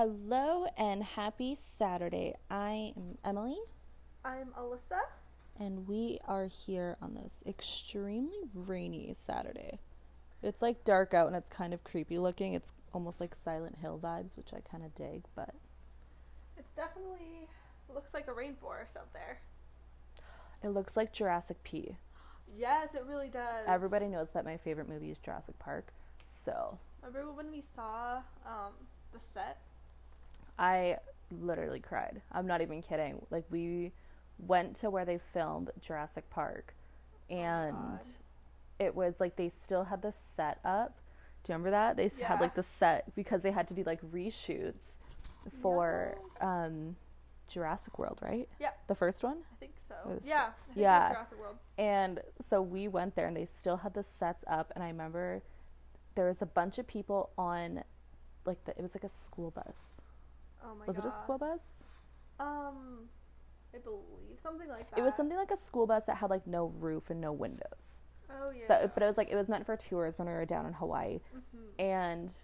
Hello and happy Saturday. I am Emily, I'm Alyssa. and we are here on this extremely rainy Saturday. It's like dark out and it's kind of creepy looking. It's almost like Silent Hill vibes, which I kind of dig, but It's definitely looks like a rainforest out there. it looks like Jurassic P. Yes, it really does. Everybody knows that my favorite movie is Jurassic Park, so Remember when we saw um, the set? I literally cried. I'm not even kidding. Like we went to where they filmed Jurassic Park and God. it was like they still had the set up. Do you remember that? They s had like the set because they had to do like reshoots for um Jurassic World, right? Yeah. The first one? I think so. Was- yeah. Think yeah. Jurassic World. And so we went there and they still had the sets up and I remember there was a bunch of people on like the it was like a school bus. Oh my was god. it a school bus? Um, I believe something like that. It was something like a school bus that had like no roof and no windows. Oh yeah. So, but it was like it was meant for tours when we were down in Hawaii, Mhm. and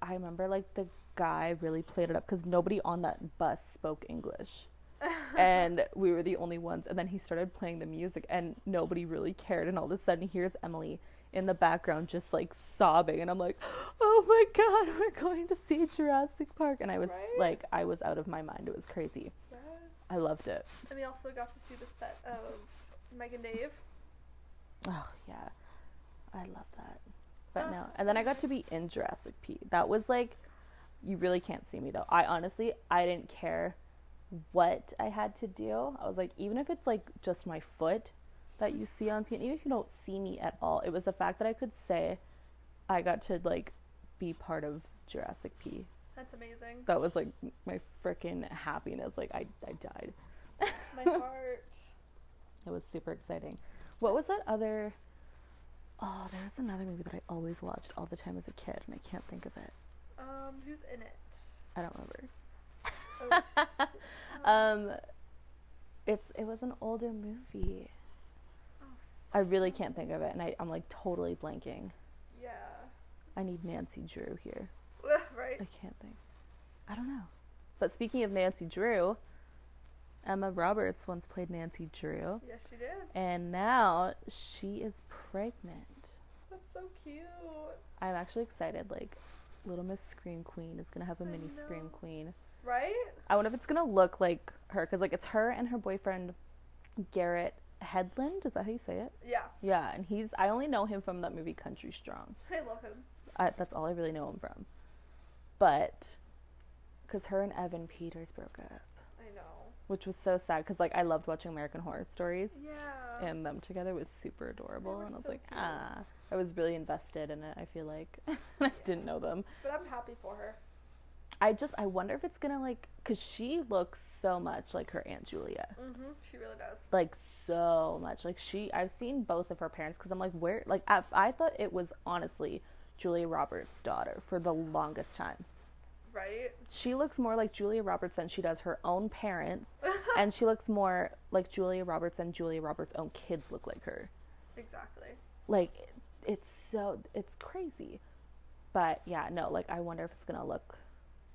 I remember like the guy really played it up because nobody on that bus spoke English, and we were the only ones. And then he started playing the music, and nobody really cared. And all of a sudden, here's Emily in the background just like sobbing, and I'm like, "Oh my god, we're going to see Jurassic Park!" And I was Right? like, I was out of my mind. It was crazy. Yes. I loved it. And we also got to see the set of Meg and Dave. Oh yeah, I love that. But no, and then I got to be in Jurassic P. That was like, you really can't see me though. I honestly, I didn't care what I had to do. I was like, even if it's like just my foot that you see on screen, even if you don't see me at all, it was the fact that I could say I got to like be part of Jurassic P. That's amazing. That was like my freaking happiness. Like I, I died. My heart. It was super exciting. What was that other? Oh, there was another movie that I always watched all the time as a kid, and I can't think of it. Um, who's in it? I don't remember. Oh, Um, it's it was an older movie. I really can't think of it, and I, I'm like totally blanking. yeah. I need Nancy Drew here. right. I can't think. I don't know. But speaking of Nancy Drew, Emma Roberts once played Nancy Drew, Yes, she did. and now she is pregnant. That's so cute. I'm actually excited. Like, Little Miss Scream Queen is gonna have a I mini know. Scream Queen. Right? I wonder if it's gonna look like her, cause like it's her and her boyfriend Garrett Hedlund. Is that how you say it? Yeah. Yeah, and he's. I only know him from that movie Country Strong. I love him. I, that's all I really know him from. But, cause her and Evan Peters broke up, I know. which was so sad. Cause like I loved watching American Horror Stories. Yeah. And them together was super adorable, and I was so like, cute. ah, I was really invested in it. I feel like I didn't know them. but I'm happy for her. I just I wonder if it's gonna like because she looks so much like her aunt Julia, Mm-hmm. She really does. like so much. Like she, I've seen both of her parents because I'm like, where? Like I, I thought it was honestly Julia Roberts' daughter for the longest time. Right? She looks more like Julia Roberts than she does her own parents, and she looks more like Julia Roberts than Julia Roberts' own kids look like her. Exactly. Like it's so it's crazy, but yeah, no. Like I wonder if it's gonna look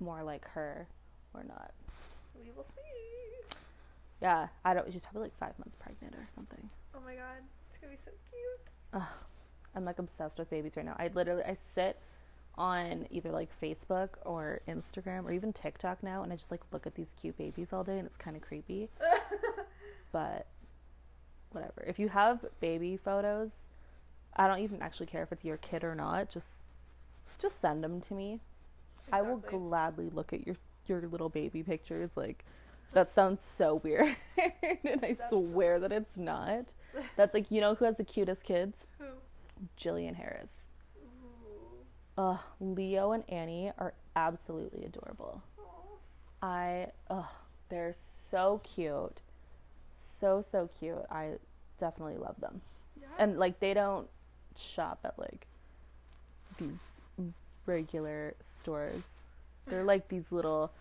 more like her or not. We will see. Yeah, I don't. She's probably like five months pregnant or something. Oh my god. It's gonna be so cute. I'm like obsessed with babies right now. I literally I sit on either like Facebook or Instagram or even TikTok now, and I just like look at these cute babies all day, and it's kind of creepy. but whatever. If you have baby photos, I don't even actually care if it's your kid or not. Just just send them to me. I will gladly look at your your little baby pictures. Like that sounds so weird, and I That's- swear that it's not. That's like you know who has the cutest kids? Who? Jillian Harris. Ooh. Ugh, Leo and Annie are absolutely adorable. Aw. I ugh, they're so cute, so so cute. I definitely love them, Yeah. and like they don't shop at like these regular stores. They're like these little.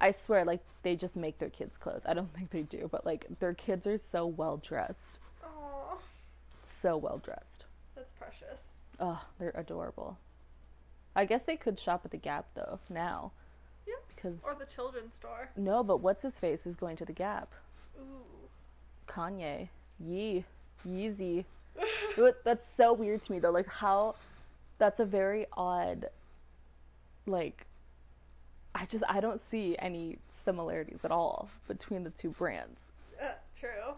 I swear, like they just make their kids clothes. I don't think they do, but like their kids are so well dressed, Aw. so well dressed. That's precious. Oh, they're adorable. I guess they could shop at the Gap though now. Yeah. because Or the children's store. no, but what's his face is going to the Gap. Ooh. Kanye, Yee, Yeezy. That's so weird to me though. Like how, that's a very odd. Like, I just I don't see any similarities at all between the two brands. Uh, true.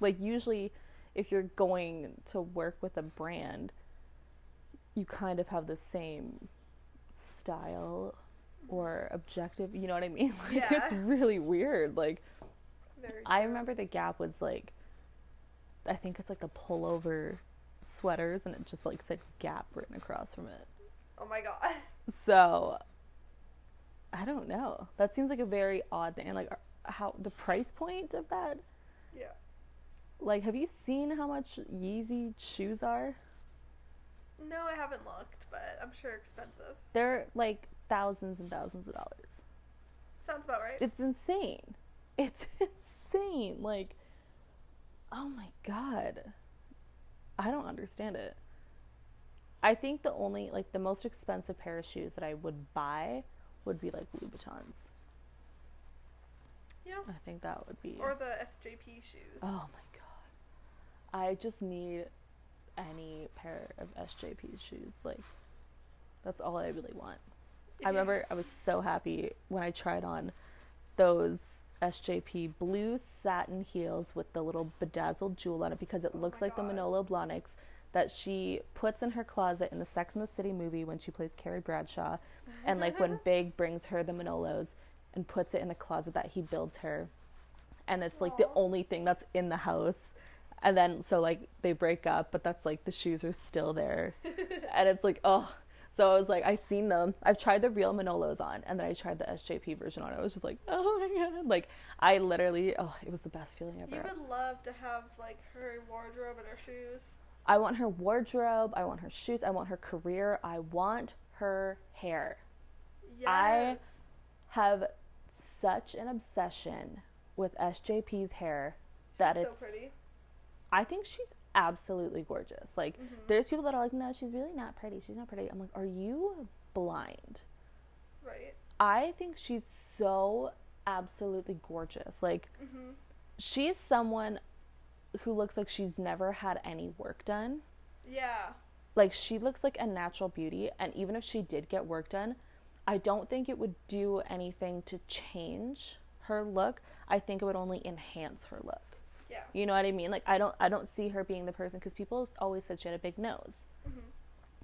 like usually if you're going to work with a brand you kind of have the same style or objective you know what i mean like Yeah. it's really weird like Very i remember the gap was like i think it's like the pullover sweaters and it just like said gap written across from it Oh my god. so i don't know that seems like a very odd thing and like uh, how the price point of that Yeah. Like, have you seen how much Yeezy shoes are? No, I haven't looked, but I'm sure expensive. They're like thousands and thousands of dollars. Sounds about right. It's insane. It's insane. Like, oh my god. I don't understand it. I think the only, like, the most expensive pair of shoes that I would buy would be like Louboutins. yeah. I think that would be. Or the SJP shoes. Oh my god. I just need any pair of SJP shoes. Like, that's all I really want. I remember I was so happy when I tried on those SJP blue satin heels with the little bedazzled jewel on it because it Oh looks my like the Manolo Blahniks that she puts in her closet in the Sex and the City movie when she plays Carrie Bradshaw. And like when Big brings her the Manolos and puts it in the closet that he builds her. And it's like the only thing that's in the house. And then so like they break up, but that's like the shoes are still there. and it's like, oh. So I was like, I've seen them. I've tried the real Manolos on, and then I tried the SJP version on. I was just like, oh my god! Like I literally, oh, it was the best feeling ever. You would love to have like her wardrobe and her shoes. I want her wardrobe. I want her shoes. I want her career. I want her hair. Yes. I- Have such an obsession with SJP's hair that so it's. So pretty. I think she's absolutely gorgeous. Like Mhm. there's people that are like, no, she's really not pretty. She's not pretty. I'm like, are you blind? Right. I think she's so absolutely gorgeous. Like Mhm. she's someone who looks like she's never had any work done. Yeah. Like she looks like a natural beauty and even if she did get work done, I don't think it would do anything to change her look. I think it would only enhance her look. You know what I mean? Like I don't I don't see her being the person cuz people always said she had a big nose. Mhm.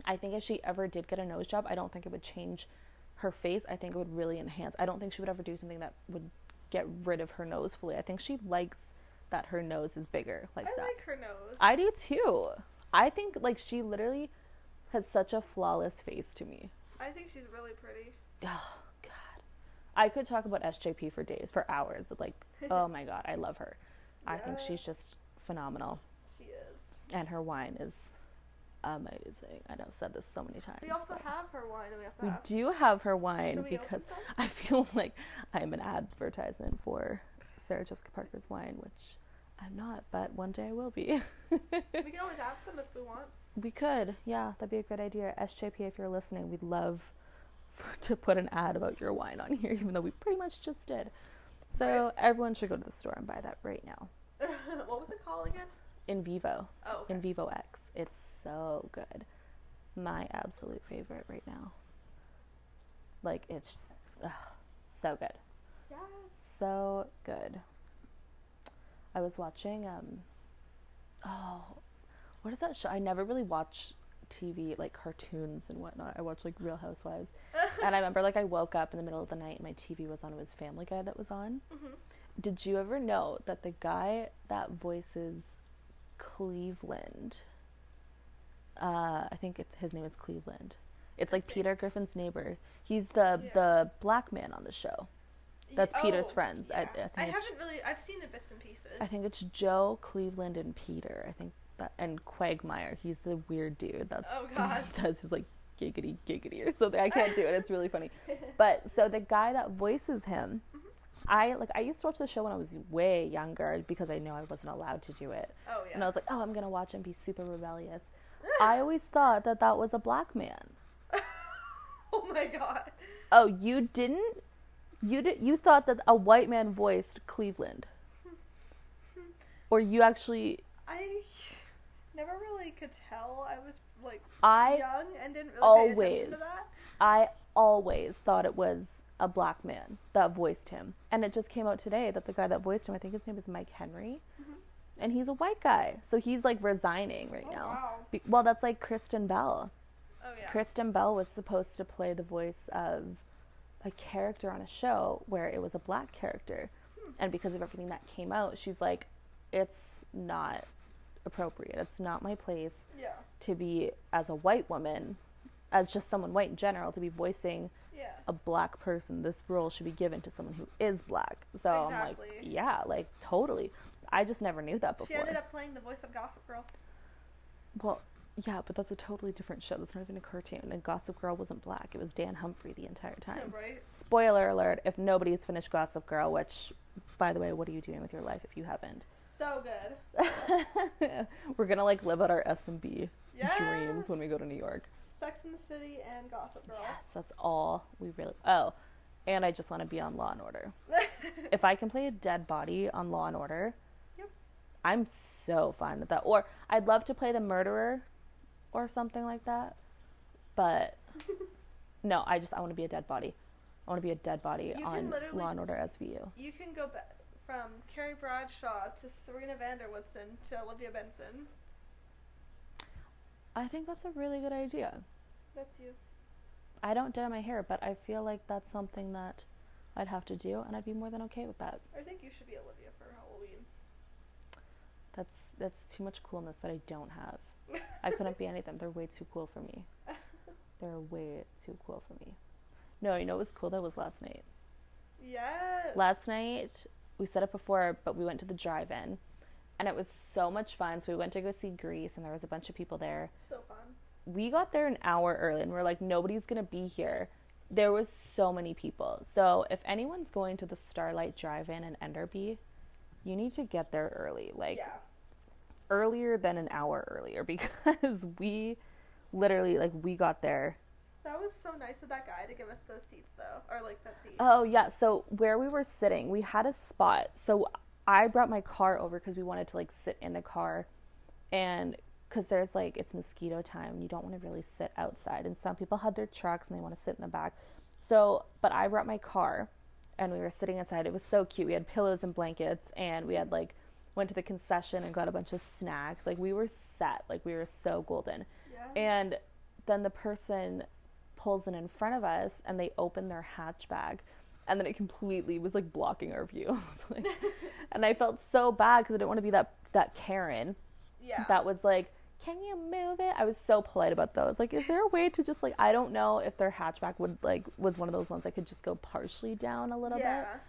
I think if she ever did get a nose job, I don't think it would change her face. I think it would really enhance. I don't think she would ever do something that would get rid of her nose fully. I think she likes that her nose is bigger like I that. like her nose. I do too. I think like she literally has such a flawless face to me. I think she's really pretty. Oh god. I could talk about SJP for days, for hours. Like, oh my god, I love her. I think she's just phenomenal. She is. And her wine is amazing. I know I've said this so many times. We also have her wine we have we have. do have her wine Should we open because? I feel like I'm an advertisement for Sarah Jessica Parker's wine, which I'm not, but one day I will be. we can always ask them if we want. we could, yeah, that'd be a good idea. SJP, if you're listening, we'd love for, to put an ad about your wine on here, even though we pretty much just did. So everyone should go to the store and buy that right now. what was it called again? Invivo, Oh, okay. Invivo X, it's so good. My absolute favorite right now. Like it's ugh, so good. yes. so good. I was watching um oh what is that show? I never really watch TV like cartoons and whatnot. I watch like Real Housewives. and I remember like I woke up in the middle of the night and my TV was on. It was Family Guy that was on. Mhm. Did you ever know that the guy that voices Cleveland, uh, I think his name is Cleveland. It's like Peter Griffin's neighbor. He's the Yeah. the black man on the show. That's Peter's oh, friends. I- Yeah. I think I haven't really. I've seen the bits and pieces. I think it's Joe, Cleveland, and Peter. I think that and Quagmire. He's the weird dude that Oh, God. does his like giggity giggity or something. I can't do it. It's really funny. But so the guy that voices him, Mm-hmm. I like I used to watch the show when I was way younger because I know I wasn't allowed to do it. oh yeah. And I was like, oh, I'm gonna watch and be super rebellious. I always thought that that was a black man. oh my god. Oh, you didn't? You did, you thought that a white man voiced Cleveland, or you actually I never really could tell. I was I young and didn't really pay attention always. I always thought it was a black man that voiced him, and it just came out today that the guy that voiced him, I think his name is Mike Henry, mm-hmm. and he's a white guy, so he's like resigning right Oh, now. wow. Be- well, that's like Kristen Bell. Oh yeah. Kristen Bell was supposed to play the voice of a character on a show where it was a black character. Hmm. And because of everything that came out, she's like, it's not appropriate. It's not my place Yeah. to be, as a white woman, as just someone white in general, to be voicing Yeah. a black person. This role should be given to someone who is black. So I'm like, yeah, like totally. I just never knew that before. She ended up playing the voice of Gossip Girl. Well, yeah, but that's a totally different show. That's not even a cartoon. And Gossip Girl wasn't black. It was Dan Humphrey the entire time. right? Spoiler alert if nobody's finished Gossip Girl, which, by the way, what are you doing with your life if you haven't? So good. We're gonna like live out our S&B Yes. dreams when we go to New York. Sex in the City and Gossip Girl. Yes, that's all we really. Oh, and I just want to be on Law and Order. if I can play a dead body on Law and Order, Yep. I'm so fine with that. Or I'd love to play the murderer, or something like that. But no, I just I want to be a dead body. I want to be a dead body You on Law and Order SVU. You can go back from Carrie Bradshaw to Serena van der Woodsen to Olivia Benson. I think that's a really good idea. That's you. I don't dye my hair, but I feel like that's something that I'd have to do, and I'd be more than okay with that. I think you should be Olivia for Halloween. That's that's too much coolness that I don't have. I couldn't be anything. They're way too cool for me. They're way too cool for me. No, you know what was cool? That was last night. Yes. Last night we said it before, but we went to the drive-in, and it was so much fun. So we went to go see Grease, and there was a bunch of people there. so fun. we got there an hour early and we're like nobody's gonna be here there was so many people so if anyone's going to the starlight drive-in in enderby you need to get there early like yeah. earlier than an hour earlier because we literally like we got there That was so nice of that guy to give us those seats though, or like that seat. oh yeah so where we were sitting we had a spot. So i brought my car over because we wanted to like sit in the car and because there's like it's mosquito time you don't want to really sit outside and some people had their trucks and they want to sit in the back. So but i brought my car and we were sitting inside. It was so cute. We had pillows and blankets and we had like went to the concession and got a bunch of snacks. Like we were set. Like we were so golden. Yeah. and then the person pulls in in front of us and they open their hatchback and then it completely was like blocking our view like- and i felt so bad because i didn't want to be that that karen yeah. that was like can you move it i was so polite about those like is there a way to just like i don't know if their hatchback would like was one of those ones that could just go partially down a little yeah. bit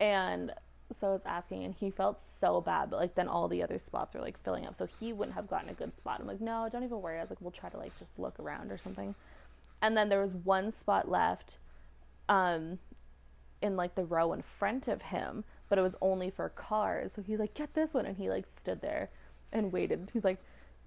and so I was asking, and he felt so bad, but like then all the other spots were like filling up, so he wouldn't have gotten a good spot. I'm like, no, don't even worry. I was like, we'll try to like just look around or something. And then there was one spot left, um, in like the row in front of him, but it was only for cars. So he's like, get this one, and he like stood there and waited. He's like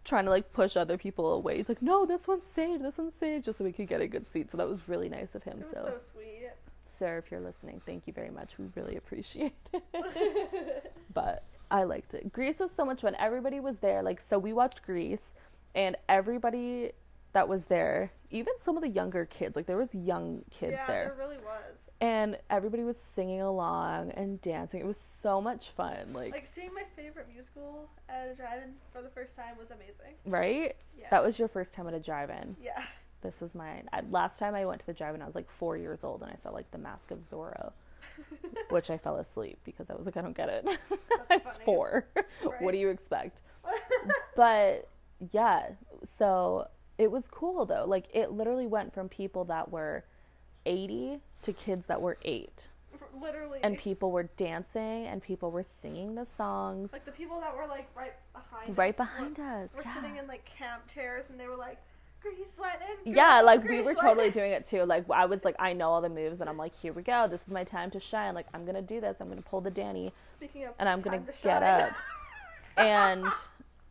trying to like push other people away. He's like, no, this one's saved, this one's saved, just so we could get a good seat. So that was really nice of him. So so sweet. sir, if you're listening, thank you very much. We really appreciate it. but I liked it. Grease was so much fun. Everybody was there. Like, so we watched Grease, and everybody that was there, even some of the younger kids, like there was young kids yeah, there, there really was. and everybody was singing along and dancing. It was so much fun. Like, Like seeing my favorite musical at a drive-in for the first time was amazing. right? Yeah. That was your first time at a drive-in. Yeah. This was mine. I, last time I went to the drive-in, I was like four years old, and I saw like The Mask of Zorro, which I fell asleep because I was like, I don't get it. I was four. Right. what do you expect? but yeah, so it was cool though. Like it literally went from people that were 80 to kids that were 8. Literally. And people were dancing and people were singing the songs like the people that were like right behind right us were- behind us. were Yeah. sitting in like camp chairs and they were like grease lightning. Yeah, like we were totally lightning." doing it too. Like I was like, I know all the moves, and I'm like, here we go. This is my time to shine. Like I'm gonna do this. I'm gonna pull the Danny, Speaking of and I'm gonna to get shine. up. and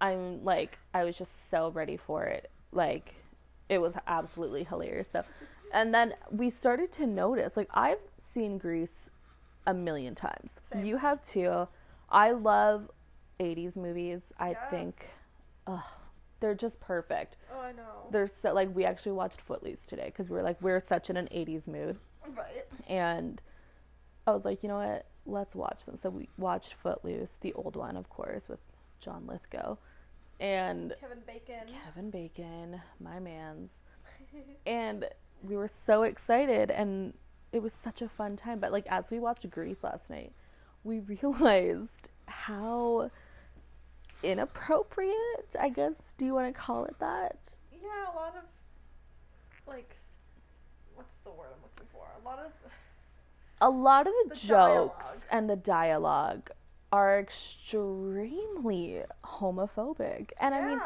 I'm like, I was just so ready for it. Like, it was absolutely hilarious. So, And then we started to notice, like I've seen Grease a million times. Same. You have too. I love 80s movies. I Yes. think ugh, they're just perfect. Oh, I know. They're so like we actually watched Footloose today cuz we were like we're such in an 80s mood Right. and I was like, "You know what? Let's watch them." So we watched Footloose, the old one, of course, with John Lithgow and Kevin Bacon. Kevin Bacon, my man's. and we were so excited and it was such a fun time. But like as we watched Grease last night, we realized how inappropriate, I guess, do you want to call it that? Yeah, a lot of like, what's the word I'm looking for? A lot of A lot of the, The jokes dialogue. and the dialogue are extremely homophobic. And I mean,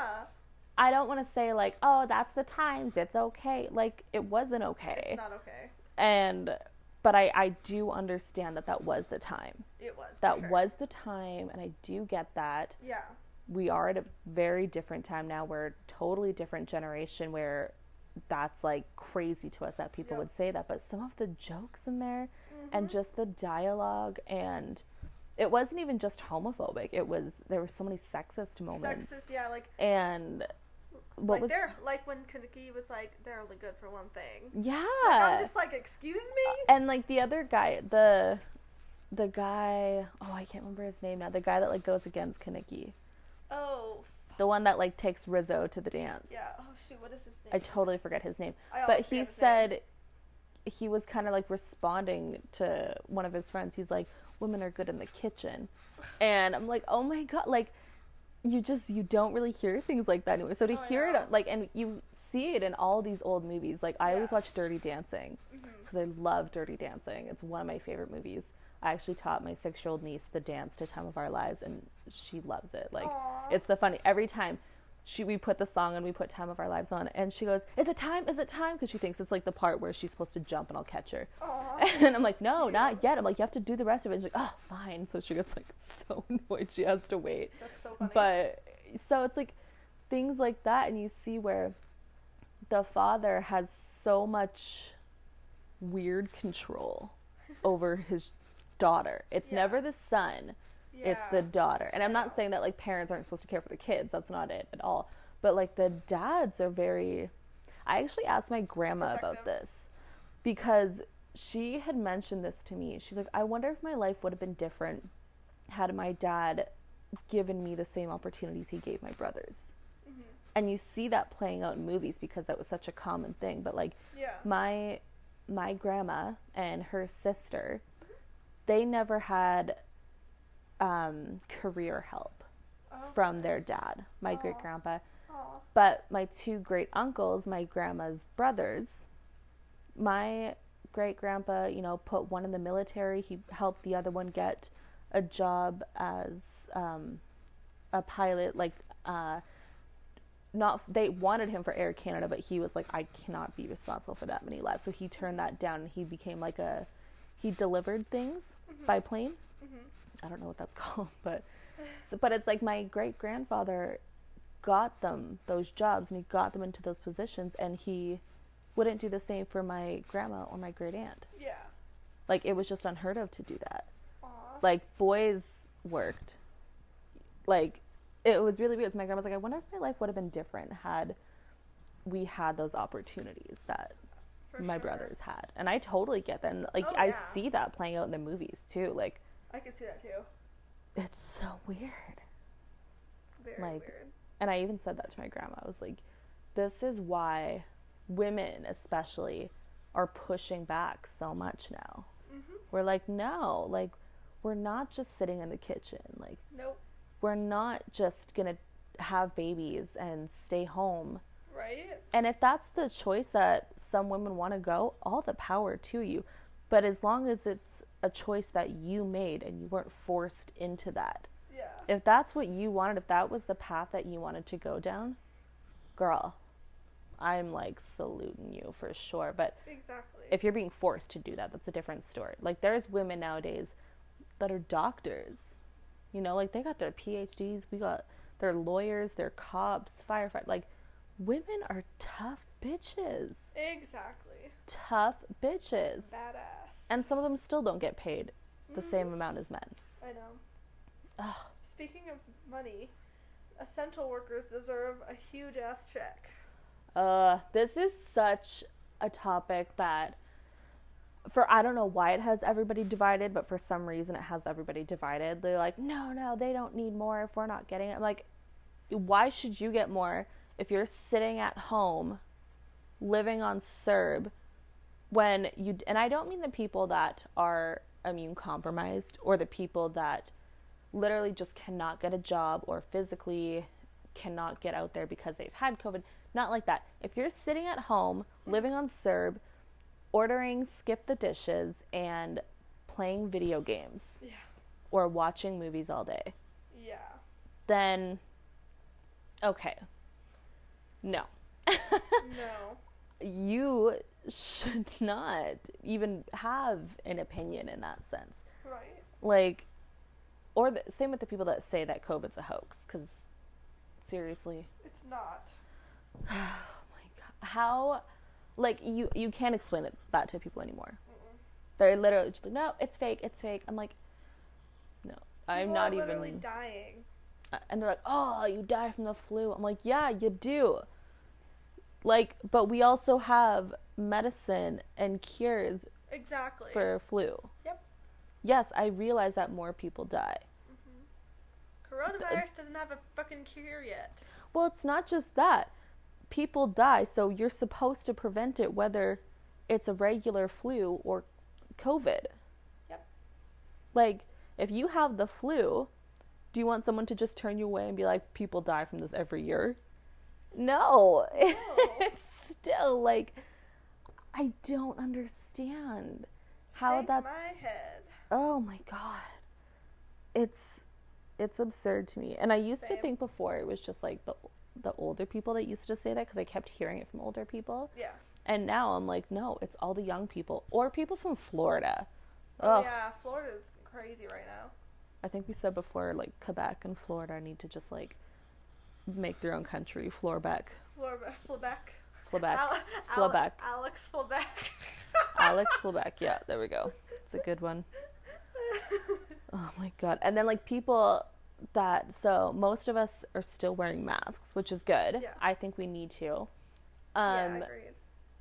I don't want to say like, "Oh, that's the times. It's okay." Like it wasn't okay. it's not okay. and but I, I do understand that that was the time It was. that sure. was the time and i do get that Yeah. we are at a very different time now we're a totally different generation where that's like crazy to us that people Yep. would say that but some of the jokes in there Mm-hmm. and just the dialogue and it wasn't even just homophobic it was there were so many sexist moments Sexist. Yeah, like and what like was they're like when Kenickie was like they're only good for one thing. yeah I'm just like, excuse me. and like the other guy the the guy oh i can't remember his name now the guy that like goes against kenickie Oh, the one that like takes rizzo to the dance yeah. Oh shoot, what is his name? i totally forget his name I but he forget his name. said he was kind of like responding to one of his friends he's like women are good in the kitchen and i'm like oh my god like you just you don't really hear things like that anymore so to Oh, hear it like and you see it in all these old movies like i always watch dirty dancing mm-hmm. because I love Dirty Dancing. It's one of my favorite movies. I actually taught my six year old niece the dance to Time of Our Lives, and she loves it. Like, Aw. it's the funny every time she we put the song and we put Time of Our Lives on, and she goes, "Is it time? Is it time?" Because she thinks it's like the part where she's supposed to jump and I'll catch her. Aw. And I'm like, "No, not yet." I'm like, "You have to do the rest of it." And she's like, "Oh, fine." So she gets like so annoyed she has to wait. That's so funny. But so it's like things like that, and you see where the father has so much weird control over his daughter. It's Yeah. never the son, it's the daughter. And I'm not saying that like parents aren't supposed to care for the kids, that's not it at all. But like the dads are very. I actually asked my grandma about this because she had mentioned this to me. She's like, I wonder if my life would have been different had my dad given me the same opportunities he gave my brothers. Mhm. And you see that playing out in movies because that was such a common thing. But like Yeah. my my grandma and her sister, they never had um, career help Oh, from their dad, my great grandpa. But my two great uncles, my grandma's brothers, my great grandpa, you know, put one in the military. He helped the other one get a job as um, a pilot. Like, uh, not they wanted him for Air Canada, but he was like, I cannot be responsible for that many lives. So he turned that down, and he became like a he delivered things by plane. Mhm. I don't know what that's called, but so, but it's like my great grandfather got them those jobs and he got them into those positions and he wouldn't do the same for my grandma or my great aunt. Yeah. Like it was just unheard of to do that. Aw. Like boys worked. Like it was really weird. So my grandma's like, I wonder if my life would have been different had we had those opportunities that For my sure. brothers had. And I totally get that. And like Oh, I yeah. see that playing out in the movies too. Like I can see that too. it's so weird. Very Like, weird. And I even said that to my grandma. I was like, this is why women, especially, are pushing back so much now. Mhm. We're like, no, like, we're not just sitting in the kitchen. Like, Nope. we're not just going to have babies and stay home. Right. And if that's the choice that some women want to go, all the power to you. But as long as it's a choice that you made and you weren't forced into that, Yeah. if that's what you wanted, if that was the path that you wanted to go down, girl, I'm like saluting you for sure. But Exactly. if you're being forced to do that, that's a different story. Like there's women nowadays that are doctors. You know, like they got their PhDs, we got their lawyers, their cops, firefighters. Like women are tough bitches. Exactly. Tough bitches. Badass. And some of them still don't get paid the same Mhm. amount as men. I know. Ugh. Speaking of money, essential workers deserve a huge ass check. Uh, this is such a topic that for I don't know why it has everybody divided, but for some reason it has everybody divided. They're like, no, no, they don't need more if we're not getting it. I'm like, why should you get more if you're sitting at home living on CERB when you and I don't mean the people that are immune compromised or the people that literally just cannot get a job or physically cannot get out there because they've had COVID. Not like that. If you're sitting at home living on CERB, ordering skip the dishes and playing video games Yeah. or watching movies all day, Yeah. then okay. No. no. You should not even have an opinion in that sense. Right. Like, or the, same with the people that say that COVID's a hoax, because seriously, It's not. oh my god, how, like you you can't explain it, that to people anymore. Mm-mm. They're literally just like, no, it's fake, it's fake. I'm like, no, I'm People not even. dying. Uh, and they're like, oh, you die from the flu. I'm like, yeah, you do. Like, but we also have medicine and cures Exactly. for flu. Yep. Yes, I realize that more people die. hmm Coronavirus doesn't have a fucking cure yet. Well, it's not just that. People die, so you're supposed to prevent it whether it's a regular flu or COVID. Yep. Like, if you have the flu, do you want someone to just turn you away and be like, people die from this every year? No. it's still like, I don't understand how Shake that's. my head. Oh my god. It's it's absurd to me. And I used to think before it was just like the the older people that used to say that because I kept hearing it from older people. Yeah. And now I'm like, no, it's all the young people or people from Florida. Oh Ugh. yeah, Florida's crazy right now. I think we said before like Quebec and Florida need to just like make their own country. Florbeck. Florida, Flebeck. Flebeck. Al- Flebeck. Alex Flebeck. Alex Flebeck. Yeah, there we go. It's a good one. Oh my god. And then like people that so most of us are still wearing masks, which is good. Yeah. I think we need to. Um yeah, agreed.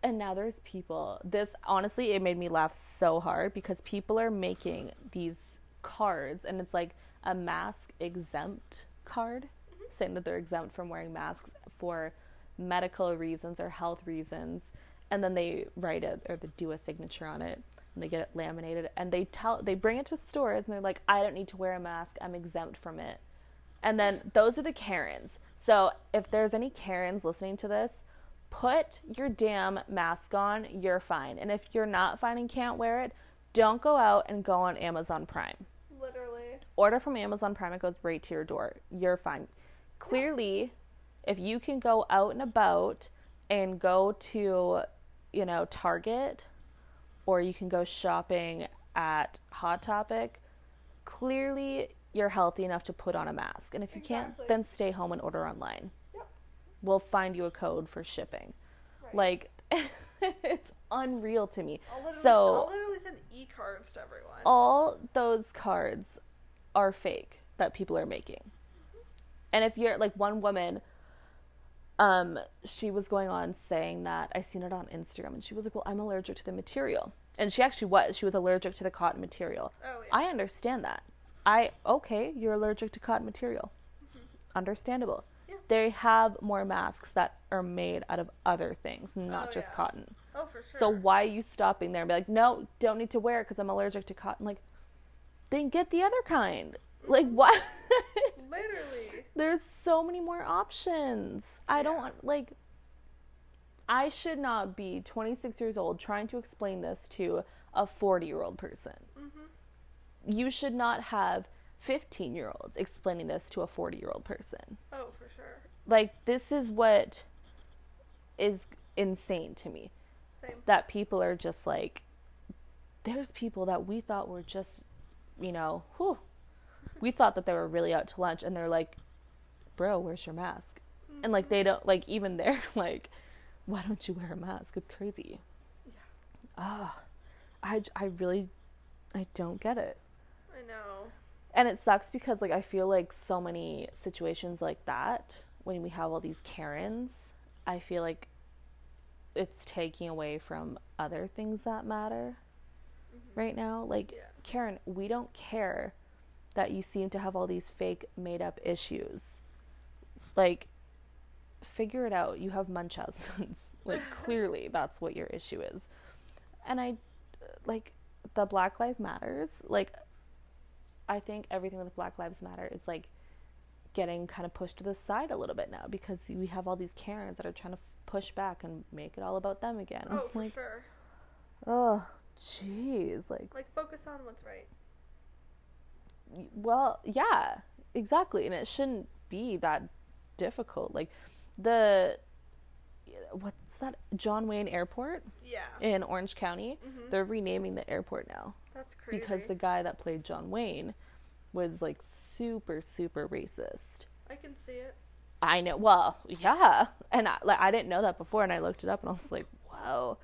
and now there's people this honestly it made me laugh so hard because people are making these cards and it's like a mask exempt card saying that they're exempt from wearing masks for medical reasons or health reasons and then they write it or they do a signature on it and they get it laminated and they tell they bring it to stores and they're like I don't need to wear a mask I'm exempt from it and then those are the Karens so if there's any Karens listening to this put your damn mask on, you're fine. And if you're not fine and can't wear it, don't go out and go on Amazon Prime. Literally. Order from Amazon Prime, it goes right to your door. You're fine. Clearly, if you can go out and about and go to, you know, Target or you can go shopping at Hot Topic, clearly you're healthy enough to put on a mask. And if you can't, then stay home and order online. Yep. We'll find you a code for shipping. Right. Like it's unreal to me. I'll so- I'll literally send e-cards to everyone. All those cards are fake that people are making. Mm-hmm. And if you're like one woman um she was going on saying that I seen it on Instagram and she was like, "Well, I'm allergic to the material." And she actually was. She was allergic to the cotton material. oh yeah. I understand that. I okay, you're allergic to cotton material. Understandable. Yeah. They have more masks that are made out of other things, not Oh, just yeah. cotton. oh for sure. So why are you stopping there and be like, no, don't need to wear it because I'm allergic to cotton? Like, then get the other kind. Like, what? Literally. There's so many more options. I don't like, I should not be 26 years old trying to explain this to a 40 year old person. Mhm. You should not have 15 year olds explaining this to a 40 year old person. Oh for sure. Like, this is what is insane to me. Same. that people are just like there's people that we thought were just you know whew, we thought that they were really out to lunch and they're like bro where's your mask and like they don't like even they're like why don't you wear a mask? It's crazy. Yeah. Ah, I really, I don't get it. I know. And it sucks because like I feel like so many situations like that when we have all these Karens, I feel like it's taking away from other things that matter right now. Like Yeah. Karen, we don't care that you seem to have all these fake made up issues. Like figure it out. You have Munchausen's. like clearly that's what your issue is. And I like the Black Lives Matters, like I think everything with Black Lives Matter is like getting kind of pushed to the side a little bit now because we have all these Karens that are trying to f- push back and make it all about them again. Oh, for like, sure. oh, jeez, like, Like focus on what's right. well, yeah, exactly, and it shouldn't be that difficult. Like, the what's that John Wayne Airport Yeah. in Orange County? Mhm. They're renaming the airport now. That's crazy. because the guy that played John Wayne was like super super racist. I can see it. I know. Well, yeah, and I, like I didn't know that before, and I looked it up, and I was like, wow.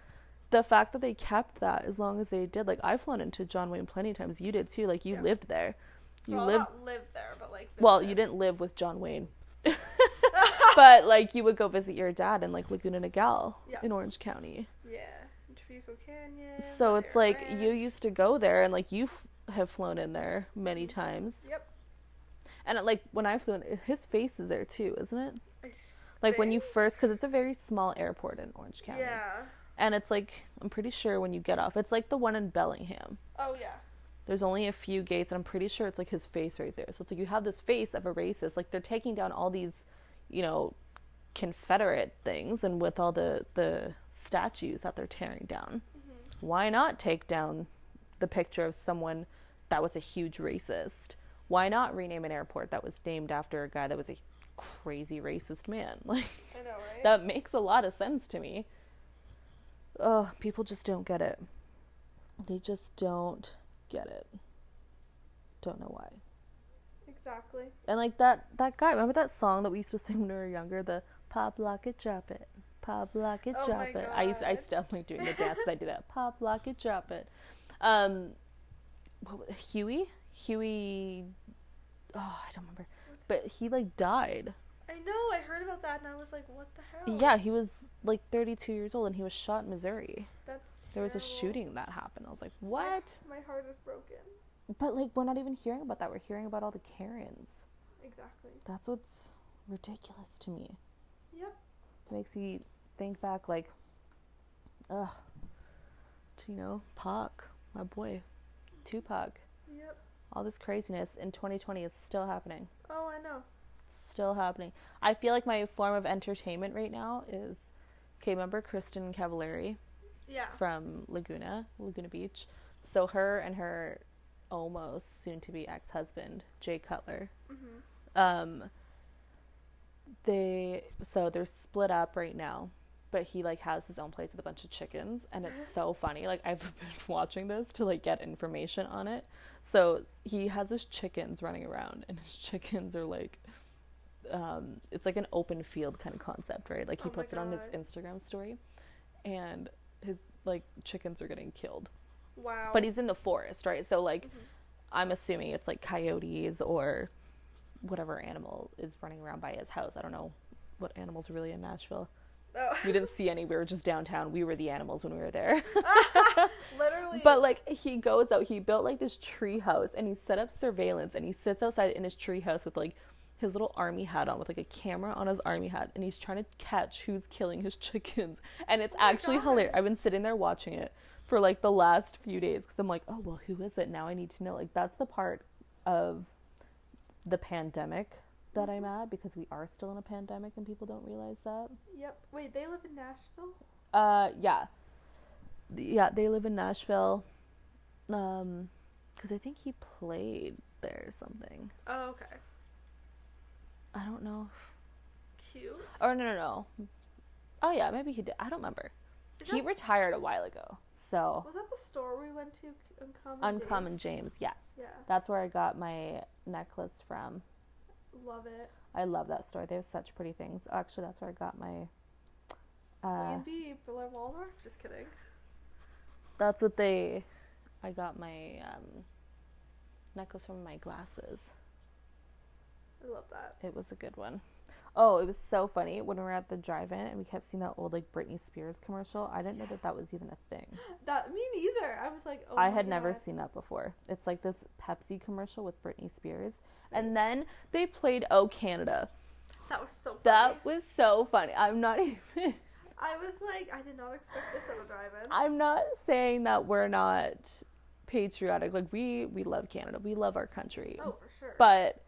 The fact that they kept that as long as they did, like I've flown into John Wayne plenty of times. You did too. Like you Yeah. lived there. You well, lived. there, but like. Well, visit. you didn't live with John Wayne, but like you would go visit your dad in like Laguna Niguel Yeah. in Orange County. Yeah. Canyon. So it's like you used to go there, and like you f- have flown in there many times. Yep. And like when I flew in, his face is there too, isn't it? I Like when you first, because it's a very small airport in Orange County. Yeah. And it's like, I'm pretty sure when you get off, it's like the one in Bellingham. Oh yeah. There's only a few gates, and I'm pretty sure it's like his face right there. So it's like you have this face of a racist. Like they're taking down all these, you know, Confederate things, and with all the the statues that they're tearing down, mm-hmm. why not take down the picture of someone that was a huge racist? Why not rename an airport that was named after a guy that was a crazy racist man? Like I know, right? that makes a lot of sense to me. Oh, people just don't get it. They just don't get it. Don't know why. Exactly. And like that that guy, remember that song that we used to sing when we were younger? The pop lock it, drop it. Pop lock it, Oh drop it. I used to, I God. still like doing the dance that I do that. Pop lock it, drop it. Um what, Huey? Huey Oh, I don't remember. But he like died. I know. I heard about that, and I was like, "What the hell?" Yeah, he was like 32 years old and he was shot in Missouri. That's. There was a shooting that happened. I was like, what? My heart is broken. But like, we're not even hearing about that. We're hearing about all the Karens. Exactly. That's what's ridiculous to me. Yep. It makes me think back, like, ugh, to, you know, Pac, my boy, Tupac. Yep. All this craziness in 2020 is still happening. Oh, I know. Still happening. I feel like my form of entertainment right now is, okay, remember Kristin Cavallari? Yeah. from Laguna, Laguna Beach. So her and her almost soon to be ex husband, Jay Cutler. Mhm. Um they so they're split up right now. But he like has his own place with a bunch of chickens and it's so funny. Like I've been watching this to like get information on it. So he has his chickens running around and his chickens are like um it's like an open field kind of concept, right? Like he Oh puts it on his Instagram story and his like chickens are getting killed. Wow. But he's in the forest, right? So like Mhm. I'm assuming it's like coyotes or whatever animal is running around by his house. I don't know what animals are really in Nashville. Oh. We didn't see any. We were just downtown. We were the animals when we were there. Literally. but like he goes out, he built like this tree house and he set up surveillance and he sits outside in his tree house with like his little army hat on with like a camera on his army hat and he's trying to catch who's killing his chickens. And it's Oh actually hilarious. I've been sitting there watching it for like the last few days because I'm like, oh well, who is it? Now I need to know. Like that's the part of the pandemic that I'm at because we are still in a pandemic and people don't realize that. Yep. Wait, they live in Nashville? Uh, yeah, yeah. They live in Nashville. Um, because I think he played there or something. Oh, okay. I don't know. Cute. Or no, no, no. Oh yeah, maybe he did. I don't remember. Is He that- retired a while ago. So Was that the store we went to? Uncommon. Uncommon James? James, yes. Yeah. That's where I got my necklace from. Love it. I love that store. They have such pretty things. Actually, that's where I got my Uh, B&B, Waldorf? Just kidding. that's what they. I got my um, necklace from my glasses. I love that. It was a good one. Oh, it was so funny when we were at the drive-in and we kept seeing that old like Britney Spears commercial. I didn't know that that was even a thing. That me neither. I was like, oh I had never seen that before. It's like this Pepsi commercial with Britney Spears, and then they played "Oh Canada." That was so funny. That was so funny. I'm not even. I was like, I did not expect this at a drive-in. I'm not saying that we're not patriotic. Like we we love Canada. We love our country. oh, for sure. But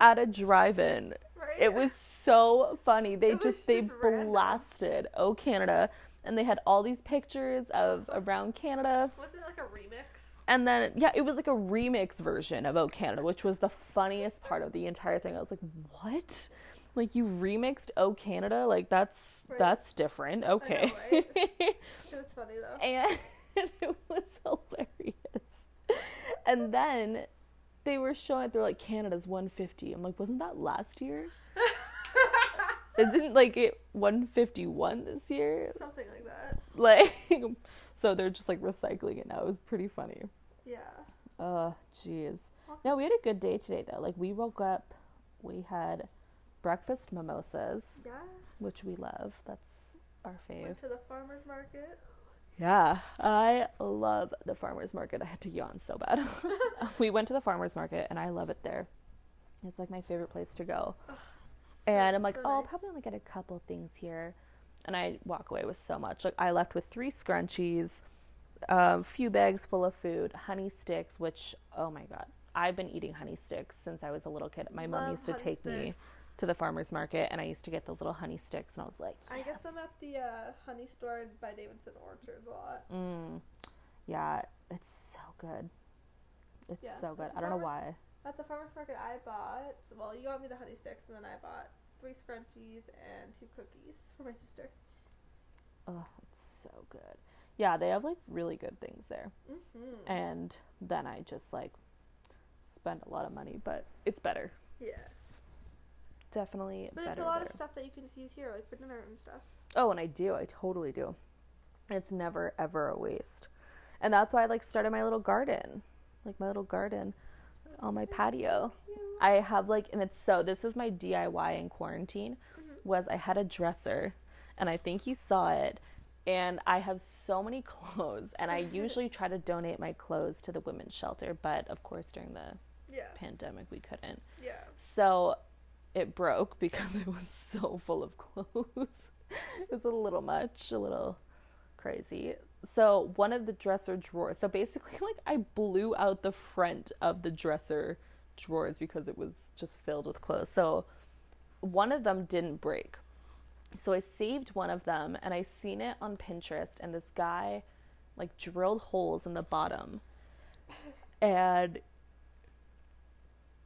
at a drive-in? It was so funny. They just they just random. blasted "Oh Canada," and they had all these pictures of around Canada. Was it like a remix? And then yeah, it was like a remix version of "Oh Canada," which was the funniest part of the entire thing. I was like, "What? Like you remixed "Oh Canada"? Like that's Right. that's different." Okay. It was funny though. and it was hilarious. And then they were showing it. They're like Canada's 150. I'm like, wasn't that last year? Isn't like it 151 this year? Something like that. Like, so they're just like recycling it now. It was pretty funny. Yeah. Oh, jeez. No, we had a good day today though. Like we woke up, we had breakfast mimosas, Yeah. which we love. That's our fave. Went to the farmer's market. Yeah, I love the farmers market. I had to yawn so bad. we went to the farmers market and I love it there. It's like my favorite place to go. And I'm like, so oh, I'll probably only get a couple things here. And I walk away with so much. Like I left with three scrunchies, a few bags full of food, honey sticks, which oh my god, I've been eating honey sticks since I was a little kid. My mom used to take me to the farmers market, and I used to get those little honey sticks, and I was like, I get yes. them at the uh, honey store by Davidson Orchards a lot. Mm. Yeah, it's so good. It's Yeah, so good. I don't know why. At the farmer's market, I bought, well, you got me the honey sticks, and then I bought three scrunchies and two cookies for my sister. Oh, it's so good. Yeah, they have like really good things there. Mm-hmm. And then I just like spend a lot of money, but it's better. Yeah. Definitely But it's a lot there. of stuff that you can just use here, like for dinner and stuff. Oh, and I do. I totally do. It's never ever a waste. And that's why I like started my little garden. Like my little garden on my patio. I have like and it's so this is my DIY in quarantine mm-hmm. was I had a dresser and I think you saw it and I have so many clothes and I usually try to donate my clothes to the women's shelter, but of course during the Yeah. pandemic we couldn't. Yeah. So it broke because it was so full of clothes. it was a little much, a little crazy. So one of the dresser drawers, so basically like I blew out the front of the dresser drawers because it was just filled with clothes. So one of them didn't break. So I saved one of them and I seen it on Pinterest and this guy like drilled holes in the bottom. And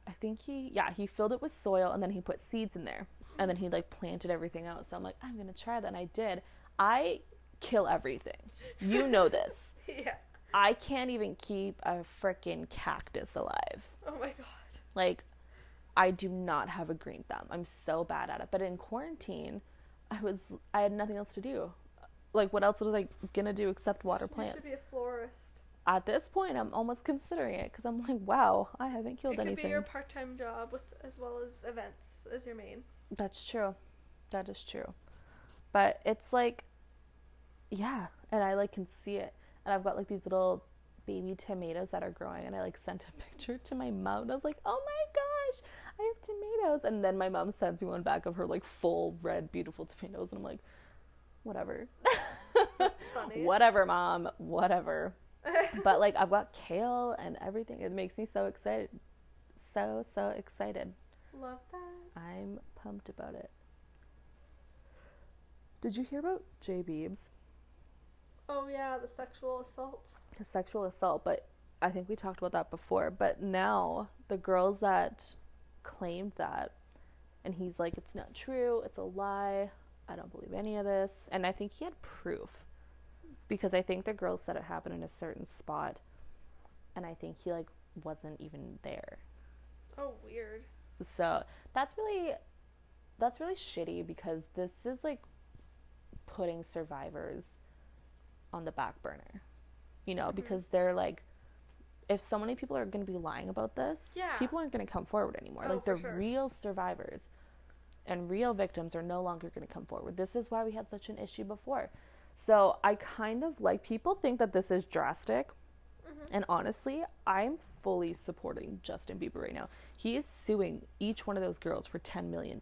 I think he yeah, he filled it with soil and then he put seeds in there. And then he like planted everything out. So I'm like, I'm gonna try that and I did. I kill everything. You know this. Yeah. I can't even keep a freaking cactus alive. Oh my god. Like, I do not have a green thumb. I'm so bad at it. But in quarantine, I was I had nothing else to do. Like, what else was I gonna do except water You plants? should be a florist. At this point, I'm almost considering it because I'm like, wow, I haven't killed anything. it could anything. be your part-time job with as well as events as your main. That's true. That is true. But it's like, yeah, and I like can see it, and I've got like these little baby tomatoes that are growing, and I like sent a picture to my mom, and I was like, oh my gosh, I have tomatoes, and then my mom sends me one back of her like full red beautiful tomatoes, and I'm like, whatever, That's funny. whatever, mom, whatever. but like I've got kale and everything. It makes me so excited, so so excited. Love that. I'm pumped about it. Did you hear about Jay Beebs? Oh yeah, the sexual assault. The sexual assault, but I think we talked about that before. But now the girls that claimed that, and he's like, it's not true, it's a lie, I don't believe any of this. And I think he had proof because I think the girls said it happened in a certain spot, and I think he like wasn't even there. Oh weird. So that's really that's really shitty because this is like putting survivors on the back burner. You know, Mhm. because they're like if so many people are going to be lying about this, Yeah. people aren't going to come forward anymore. Oh, like the sure. real survivors and real victims are no longer going to come forward. This is why we had such an issue before. So I kind of like people think that this is drastic. Mhm. And honestly, I'm fully supporting Justin Bieber right now. He is suing each one of those girls for $10 million.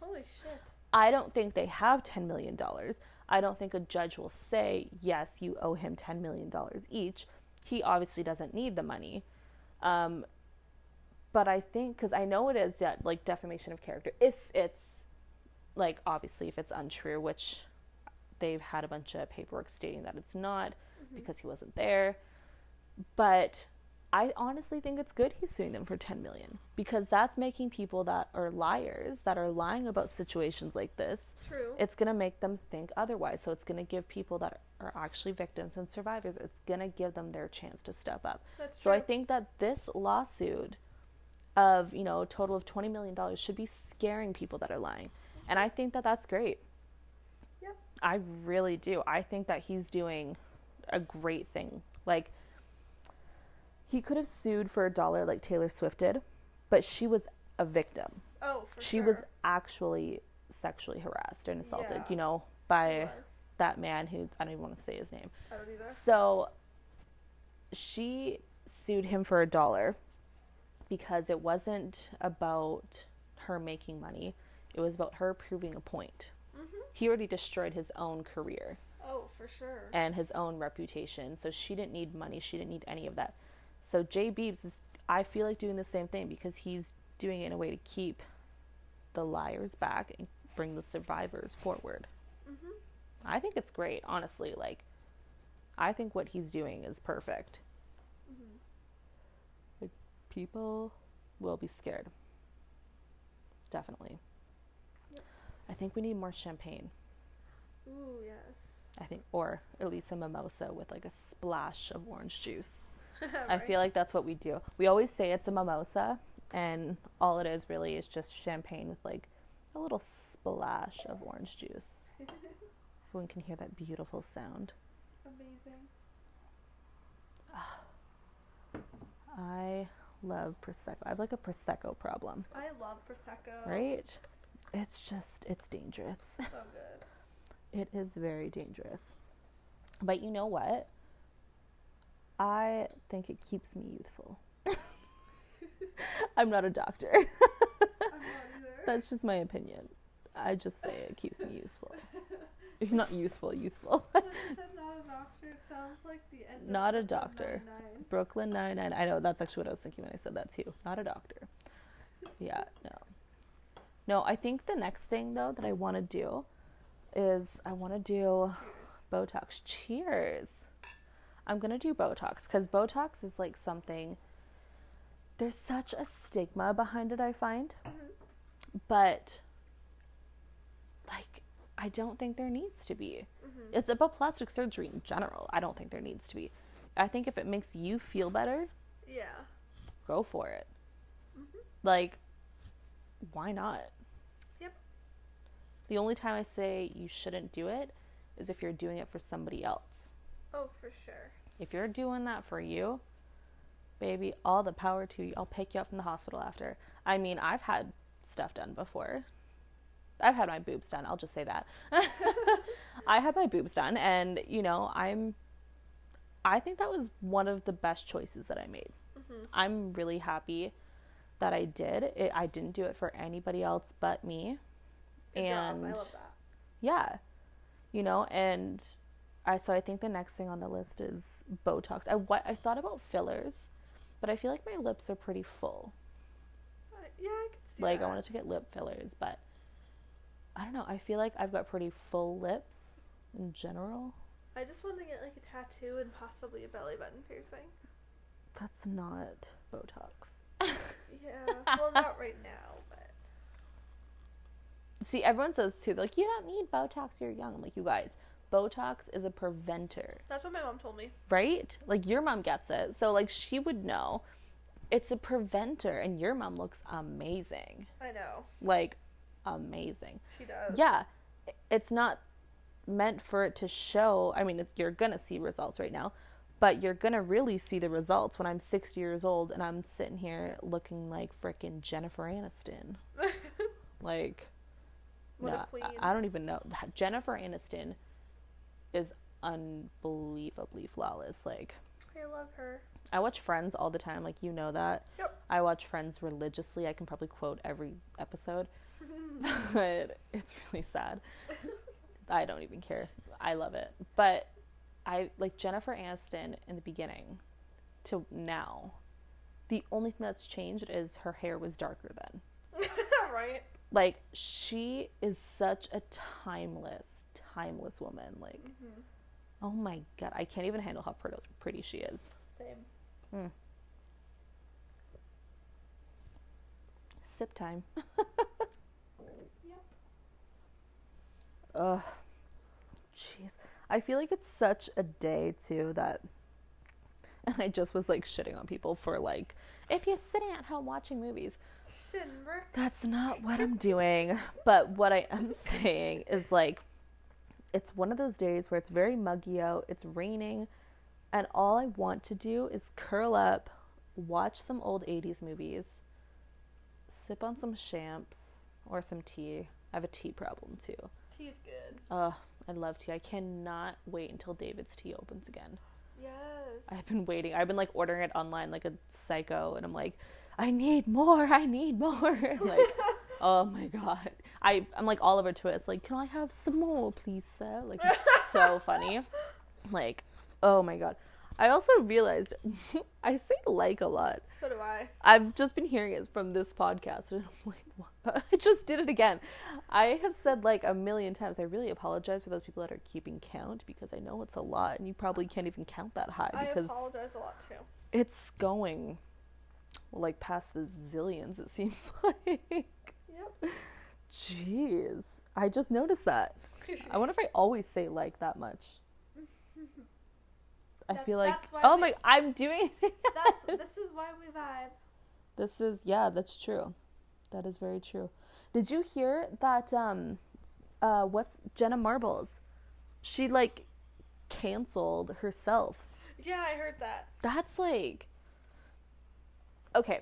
Holy shit. I don't think they have $10 million. I don't think a judge will say, yes, you owe him $10 million each. He obviously doesn't need the money. Um, but I think, because I know it is yeah, like defamation of character, if it's like obviously if it's untrue, which they've had a bunch of paperwork stating that it's not because he wasn't there. But I honestly think it's good he's suing them for 10 million because that's making people that are liars that are lying about situations like this True. it's going to make them think otherwise so it's going to give people that are actually victims and survivors it's going to give them their chance to step up That's true. so i think that this lawsuit of you know a total of 20 million dollars should be scaring people that are lying and i think that that's great Yep. i really do i think that he's doing a great thing like he could have sued for a dollar like taylor swift did but she was a victim Oh, for sure. she sure. was actually sexually harassed and assaulted Yeah. you know by that man who I don't even want to say his name. I don't either. So she sued him for a dollar because it wasn't about her making money. It was about her proving a point. Mhm. He already destroyed his own career Oh, for sure. and his own reputation. So she didn't need money. She didn't need any of that. So Jay Beebs is, I feel like, doing the same thing because he's doing it in a way to keep the liars back and bring the survivors forward. Mhm. I think it's great, honestly. Like, I think what he's doing is perfect. Mhm. Like, people will be scared. Definitely. Yep. I think we need more champagne. Ooh, yes. I think, or at least a mimosa with like a splash of orange juice. I feel like that's what we do. We always say it's a mimosa, and all it is really is just champagne with like a little splash of orange juice. Everyone can hear that beautiful sound. Amazing. Ah. I love prosecco. I have like a prosecco problem, I love prosecco. right? It's just it's dangerous. So good. It is very dangerous. But you know what? I think it keeps me youthful. I'm not a doctor. I'm not either. That's just my opinion. I just say it keeps me useful. Not useful, youthful. When you said not a doctor, sounds like the end. Not a Brooklyn doctor. Nine-Nine. Brooklyn Nine Nine. I know that's actually what I was thinking when I said that too. Not a doctor. Yeah, no. No, I think the next thing though that I want to do is I want to do Botox. Cheers. I'm gonna do Botox because Botox is like something. There's such a stigma behind it. I find, Mhm. but like I don't think there needs to be. Mhm. It's about plastic surgery in general. I don't think there needs to be. I think if it makes you feel better, Yeah. go for it. Mhm. Like, why not? Yep. The only time I say you shouldn't do it is if you're doing it for somebody else. Oh, for sure. If you're doing that for you, baby, all the power to you. I'll pick you up from the hospital after. I mean, I've had stuff done before. I've had my boobs done. I'll just say that. I had my boobs done, and you know, I'm. I think that was one of the best choices that I made. Mhm. I'm really happy that I did. It, I didn't do it for anybody else but me. Good and job. I love that. yeah, you know, and I so I think the next thing on the list is Botox. I what I thought about fillers, but I feel like my lips are pretty full. Uh, yeah, I can see Like that. I wanted to get lip fillers, but I don't know. I feel like I've got pretty full lips in general. I just want to get like a tattoo and possibly a belly button piercing. That's not Botox. Yeah. well, not right now, but See, everyone says too. Like, you don't need Botox. You're young. I'm like, you guys, Botox is a preventer. that's what my mom told me. right? Like your mom gets it. So like she would know. It's a preventer and your mom looks amazing. I know Like amazing. she does. Yeah. It's not meant for it to show. I mean, you're gonna see results right now, but you're gonna really see the results when I'm 60 years old and I'm sitting here looking like frickin' Jennifer Aniston. like, What a no, queen. I, I don't even know. Jennifer Aniston is unbelievably flawless. Like, I love her. I watch Friends all the time. Like, you know that. Yep. I watch Friends religiously. I can probably quote every episode, but it's really sad. I don't even care. I love it. But I like Jennifer Aniston in the beginning to now. The only thing that's changed is her hair was darker then. right? Like she is such a timeless, timeless woman. Like, Mm-hmm. oh my god, I can't even handle how pretty, pretty she is. Same. Sip time. Yep. Ugh. Jeez. I feel like it's such a day too that and I just was like shitting on people for like if you're sitting at home watching movies. Shinber. That's not what I'm doing. But what I am saying is like it's one of those days where it's very muggy out, it's raining, and all I want to do is curl up, watch some old 80s movies, sip on some champs or some tea. I have a tea problem too. Tea's good. Ugh, I love tea. I cannot wait until David's tea opens again. Yes. I've been waiting. I've been like ordering it online like a psycho, and I'm like, I need more. I need more. like, oh my god. I I'm like Oliver Twist. Like, can I have some more, please, sir? Like, it's so funny. Like, oh my god. I also realized I say like a lot. so do I. I've just been hearing it from this podcast, and I'm like, what? I just did it again. I have said like a million times. I really apologize for those people that are keeping count because I know it's a lot, and you probably can't even count that high Because I apologize a lot too. it's going like past the zillions. It seems like. Yep. Jeez, I just noticed that. I wonder if I always say like that much. I feel like oh my, I'm doing. That's this is why we vibe. This is yeah, that's true. That is very true. Did you hear that um uh what's Jenna Marbles? She like canceled herself. Yeah, I heard that. That's like Okay.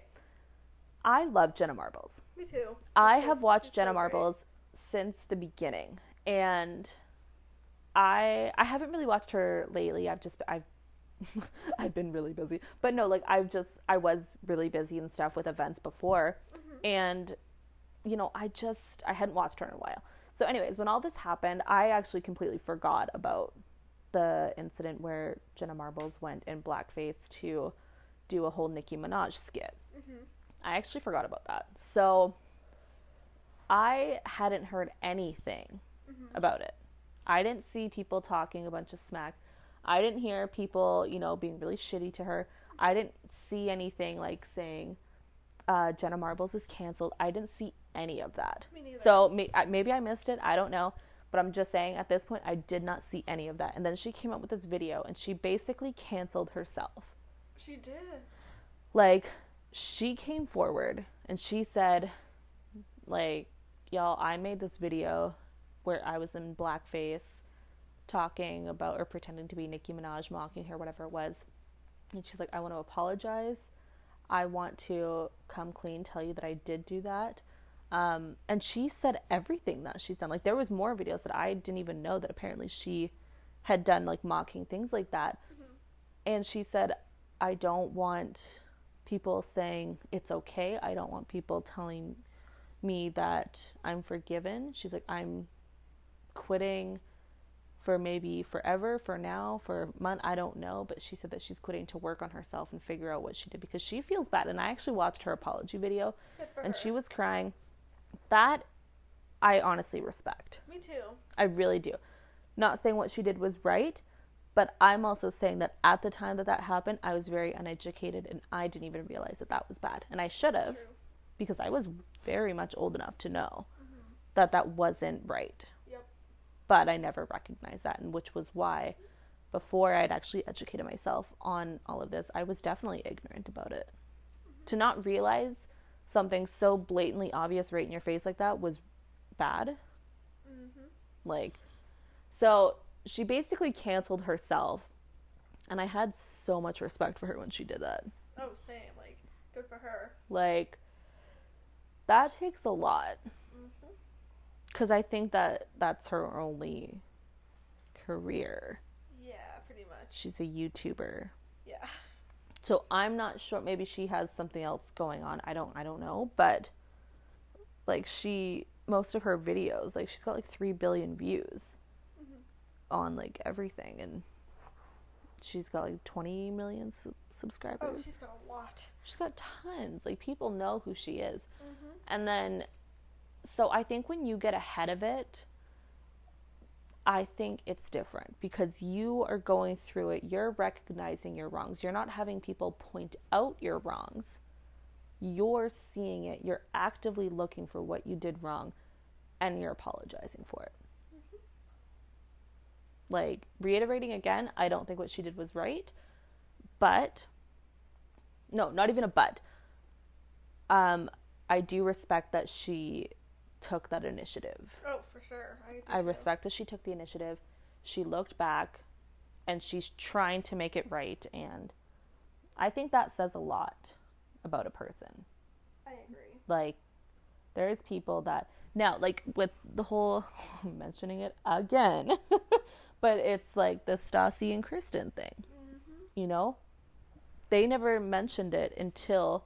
I love Jenna Marbles. Me too. I so- have watched Jenna so. Marbles since the beginning and I I haven't really watched her lately. I've just I've I've been really busy. But no, like I've just I was really busy and stuff with events before mm-hmm. and you know, I just I hadn't watched her in a while. So anyways, when all this happened, I actually completely forgot about the incident where Jenna Marbles went in blackface to do a whole Nicki Minaj skit. Mm-hmm. I actually forgot about that. So I hadn't heard anything about it. I didn't see people talking a bunch of smack. I didn't hear people, you know, being really shitty to her. I didn't see anything like saying uh, Jenna Marbles is canceled. I didn't see any of that. So may- maybe I missed it. I don't know. But I'm just saying at this point, I did not see any of that. And then she came up with this video and she basically canceled herself She did. like she came forward and she said like y'all i made this video where i was in blackface talking about or pretending to be nicki minaj mocking her whatever it was. And she's like i want to apologize. I want to come clean tell you that i did do that. Um, and she said everything that she's done. Like there was more videos that i didn't even know that apparently she had done like mocking things like that. And she said i don't want people saying it's okay i don't want people telling me that i'm forgiven she's like i'm quitting for maybe forever for now for a month i don't know but she said that she's quitting to work on herself and figure out what she did because she feels bad and i actually watched her apology video and her. she was crying that i honestly respect Me too. I really do. Not saying what she did was right, but I'm also saying that at the time that that happened, I was very uneducated and I didn't even realize that that was bad. And I should have True. because I was very much old enough to know that that wasn't right. Yep. But I never recognized that, and which was why before I'd actually educated myself on all of this, I was definitely ignorant about it. To not realize something so blatantly obvious right in your face like that was bad Mhm. like So she basically canceled herself. And I had so much respect for her when she did that. Oh, same. Like, good for her. Like, that takes a lot. Mm-hmm. Because I think that that's her only career. Yeah, pretty much. She's a YouTuber. Yeah. So I'm not sure. Maybe she has something else going on. I don't. I don't know. But like she, most of her videos, like she's got like three billion views. On like everything, and she's got like 20 million su- subscribers. Oh, she's got a lot. she's got tons. Like people know who she is. Mm-hmm. And then, so I think when you get ahead of it, I think it's different because you are going through it. You're recognizing your wrongs. You're not having people point out your wrongs. You're seeing it. You're actively looking for what you did wrong and you're apologizing for it. Like, reiterating again, I don't think what she did was right. But, no, not even a but. Um, I do respect that she took that initiative. Oh, for sure. I, I respect that she took the initiative. She looked back and she's trying to make it right. And I think that says a lot about a person. I agree. Like, there's people that, now, like with the whole mentioning it again, but it's like the Stassi and Kristen thing, Mm-hmm. you know? They never mentioned it until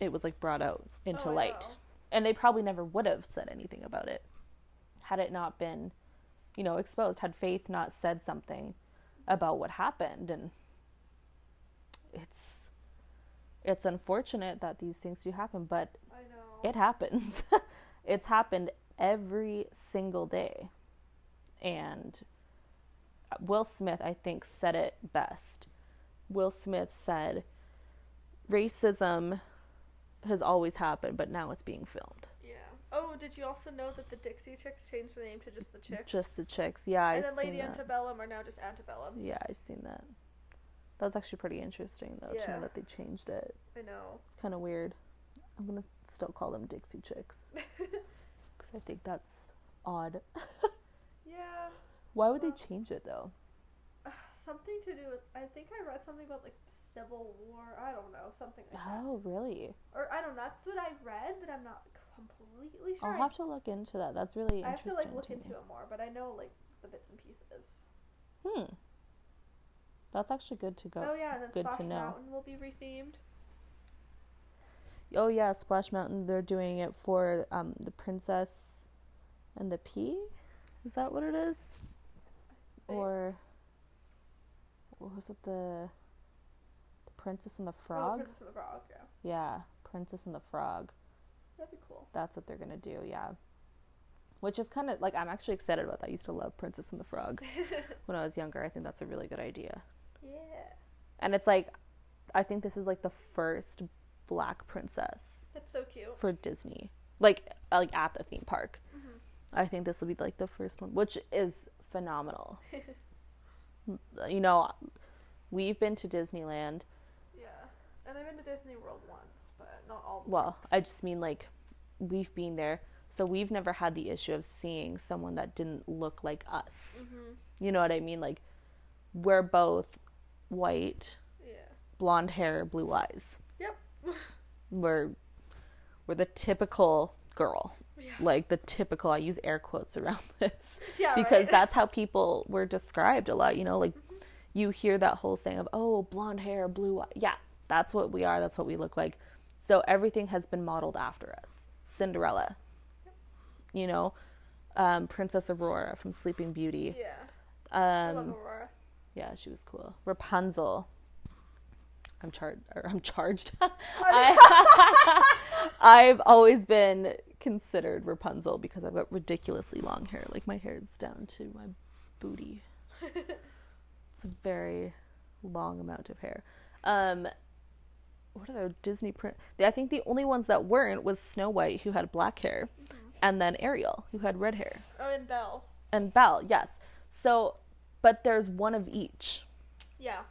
it was like brought out into Oh, light and they probably never would have said anything about it had it not been you know exposed had faith not said something about what happened and it's it's unfortunate that these things do happen but I know. it happens it's happened every single day and will smith i think said it best will smith said racism has always happened but now it's being filmed yeah. Oh, did you also know that the Dixie Chicks changed the name to just the Chicks? just the chicks yeah i and then seen Lady that. Antebellum are now just Antebellum. yeah I've seen that that was actually pretty interesting though to know that they changed it I know. it's kind of weird i'm gonna still call them dixie chicks because i think that's odd yeah. why would they change it though Something to do with. I think I read something about like the Civil War. I don't know. Something like that. oh really Or I don't know. That's what I read, but I'm not completely sure. I'll have to look into that. That's really I have interesting. to like look to into me. it more, but I know like the bits and pieces. Hmm. That's actually good to go. Oh yeah, and then good to Splash know. Mountain will be rethemed. Oh yeah, Splash Mountain. They're doing it for um the Princess and the Pea. Is that what it is? Or what was it? The the Princess and the Oh, Frog. Princess and the Frog. Yeah, yeah, Princess and the Frog. that'd be cool. That's what they're gonna do. Yeah. Which is kind of like I'm actually excited about that. I used to love Princess and the Frog when I was younger. I think that's a really good idea. yeah, And it's like, I think this is like the first black princess it's so cute. for Disney, like like at the theme park. Mhm. I think this will be like the first one, which is phenomenal. you know, we've been to Disneyland. Yeah, and I've been to Disney World once, but not all. The Well, I just mean like we've been there, so we've never had the issue of seeing someone that didn't look like us. Mm-hmm. You know what I mean? Like we're both white, Yeah. blonde hair, blue eyes. Yep. We're we're the typical girl. Yeah. like the typical i use air quotes around this Yeah. because right? that's how people were described a lot you know like you hear that whole thing of oh blonde hair blue eye yeah that's what we are that's what we look like so everything has been modeled after us cinderella you know um, princess aurora from sleeping beauty Yeah. I love um, Aurora. yeah she was cool rapunzel i'm charged i'm charged I, i've always been considered rapunzel because i've got ridiculously long hair. Like my hair is down to my booty. It's a very long amount of hair. Um what are the disney print i think the only ones that weren't was snow white who had black hair and then ariel who had red hair. Oh, and Belle. and belle yes. So but there's one of each. Yeah.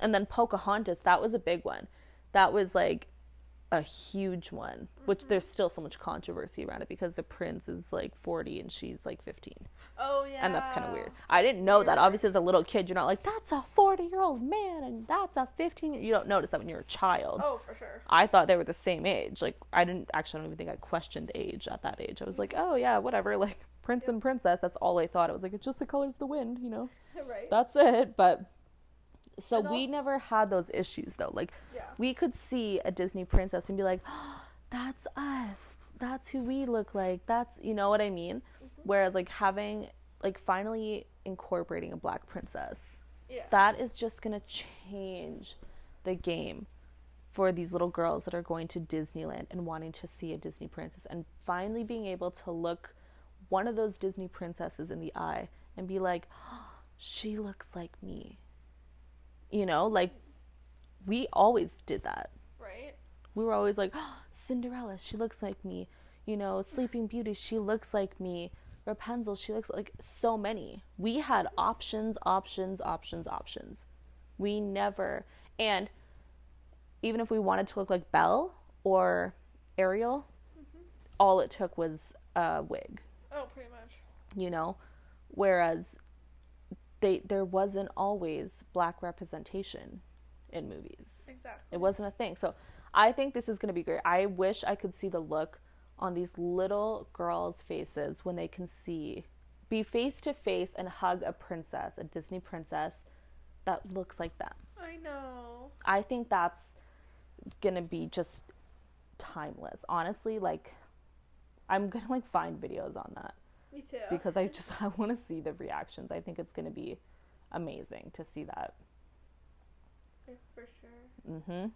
and then Pocahontas, that was a big one. That was like a huge one, which there's still so much controversy around it because the prince is like 40 and she's like 15. Oh yeah. And that's kind of weird. I didn't know that. Obviously, as a little kid, you're not like, that's a 40 year old man and that's a 15. You don't notice that when you're a child. Oh, for sure. I thought they were the same age. Like, I didn't actually, I don't even think I questioned age at that age. I was like, oh, yeah, whatever. Like, prince and princess. That's all I thought. It was like, it's just the colors of the wind, you know? right. That's it. But so And we never had those issues, though. Like, yeah. we could see a Disney princess and be like, oh, that's us. That's who we look like. That's, you know what I mean? Mm-hmm. Whereas, like, having, like, finally incorporating a black princess, Yeah. that is just going to change the game for these little girls that are going to Disneyland and wanting to see a Disney princess and finally being able to look one of those Disney princesses in the eye and be like, oh, she looks like me. You know, like we always did that. right. We were always like, oh, Cinderella, she looks like me. You know, Sleeping Beauty, she looks like me. Rapunzel, she looks like so many. We had options, options, options, options. We never, and even if we wanted to look like Belle or Ariel, mm-hmm. all it took was a wig, Oh, pretty much. you know? Whereas they there wasn't always black representation in movies. Exactly. It wasn't a thing. So I think this is going to be great. I wish I could see the look on these little girls' faces when they can see, be face to face and hug a princess, a Disney princess that looks like them. I know. I think that's going to be just timeless. Honestly, like, I'm going to like find videos on that Me too. because I just I want to see the reactions. I think it's going to be amazing to see that. Yeah, for sure. Mm-hmm.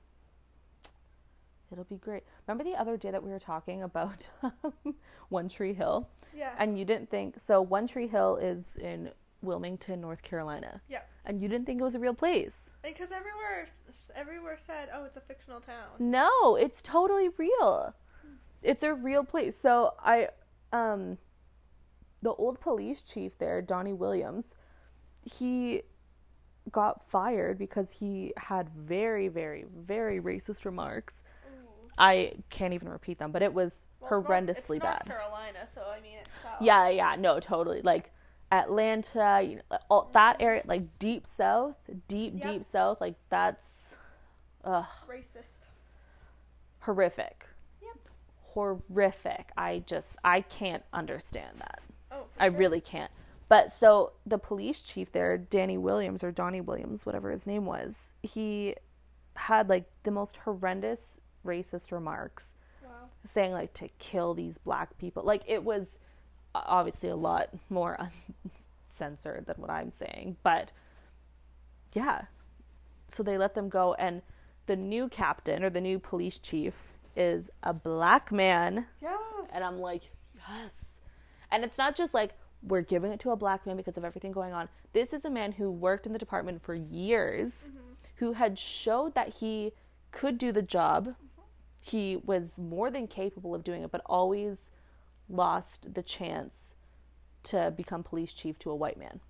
It'll be great. Remember the other day that we were talking about One Tree Hill? Yeah. And you didn't think so One Tree Hill is in Wilmington, North Carolina. Yeah. And you didn't think it was a real place. Because everywhere, everywhere said, "Oh, it's a fictional town." No, it's totally real. It's a real place. So I um the old police chief there, Donnie Williams, he got fired because he had very, very, very racist remarks. Ooh. I can't even repeat them, but it was Well, it's North- horrendously it's bad. North Carolina, so I mean. Yeah, yeah, no, totally. Like Atlanta, you know, all that area, like deep south, deep, Yep. deep south, like that's ugh, Racist. horrific. Yep. Horrific. I just, I can't understand that. I really can't. But so the police chief there, Danny Williams or Donnie Williams, whatever his name was, he had like the most horrendous racist remarks Wow. saying like to kill these black people. Like it was obviously a lot more uncensored than what I'm saying, but yeah. So they let them go and the new captain or the new police chief is a black man Yes. and I'm like, yes. And it's not just like we're giving it to a black man because of everything going on. This is a man who worked in the department for years, mm-hmm. who had showed that he could do the job. He was more than capable of doing it, but always lost the chance to become police chief to a white man.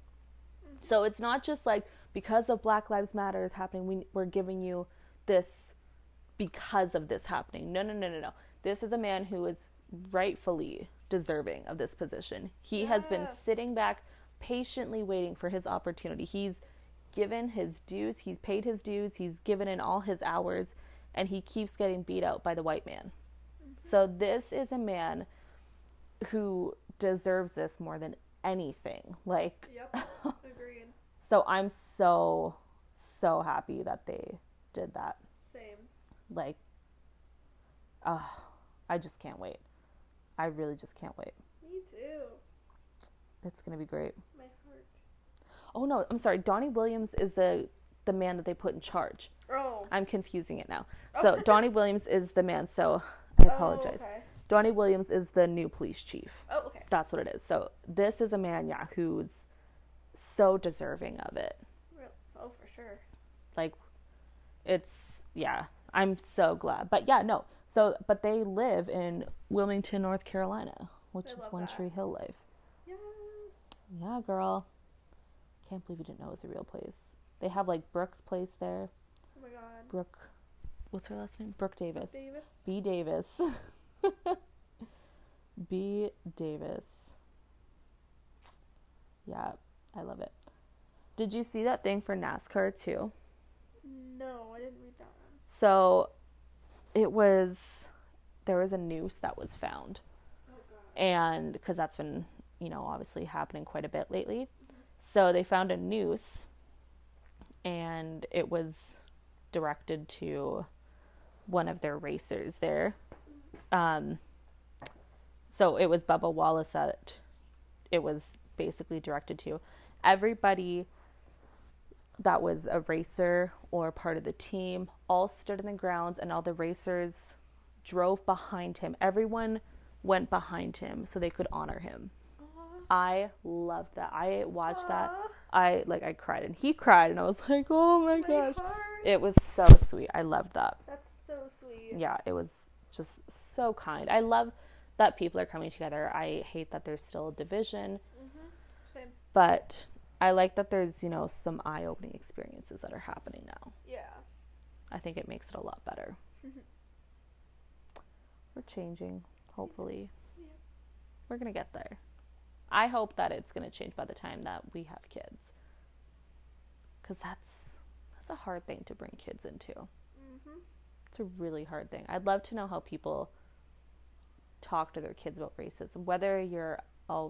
Mm-hmm. So it's not just like because of Black Lives Matter is happening, we, we're giving you this because of this happening. No, no, no, no, no. This is a man who is rightfully deserving of this position. He has been sitting back patiently waiting for his opportunity. He's given his dues, he's paid his dues, he's given in all his hours, and he keeps getting beat out by the white man. So mm-hmm. this is a man who deserves this more than anything. Like Yep. Agreed. so I'm so so happy that they did that. Same. Like oh, I just can't wait. I really just can't wait. Me too. It's to be great. My heart. Oh no, I'm sorry. Donnie Williams is the the man that they put in charge. Oh. I'm confusing it now. Oh. So Donnie Williams is the man. So oh, I apologize. Oh, okay. Donnie Williams is the new police chief. Oh, okay. That's what it is. So this is a man, yeah, who's so deserving of it. Real. Oh, for sure. Like it's yeah, I'm so glad. But yeah, no. So but they live in Wilmington, North Carolina, which I is One that. Tree Hill life. Yes. Yeah, girl. Can't believe you didn't know it was a real place. They have like Brooke's place there. Oh my god. Brooke what's her last name? Brooke Davis. Davis. B Davis. B Davis. Yeah, I love it. Did you see that thing for NASCAR too? No, I didn't read that one. So it was there was a noose that was found. And because that's been, you know, obviously happening quite a bit lately. So they found a noose and it was directed to one of their racers there. Um, so it was Bubba Wallace that it was basically directed to. Everybody that was a racer or part of the team all stood in the grounds and all the racers drove behind him. Everyone went behind him so they could honor him. Aw. I loved that. I watched that. I like I cried and he cried and I was like, "Oh my My gosh." heart. It was so sweet. I loved that. That's so sweet. Yeah, it was just so kind. I love that people are coming together. I hate that there's still a division, Mhm. Same. but I like that there's, you know, some eye-opening experiences that are happening now. Yeah. I think it makes it a lot better. We're changing, hopefully. Yeah. We're going to get there. I hope that it's going to change by the time that we have kids. Cuz that's that's a hard thing to bring kids into. Mhm. It's a really hard thing. I'd love to know how people talk to their kids about racism, whether you're a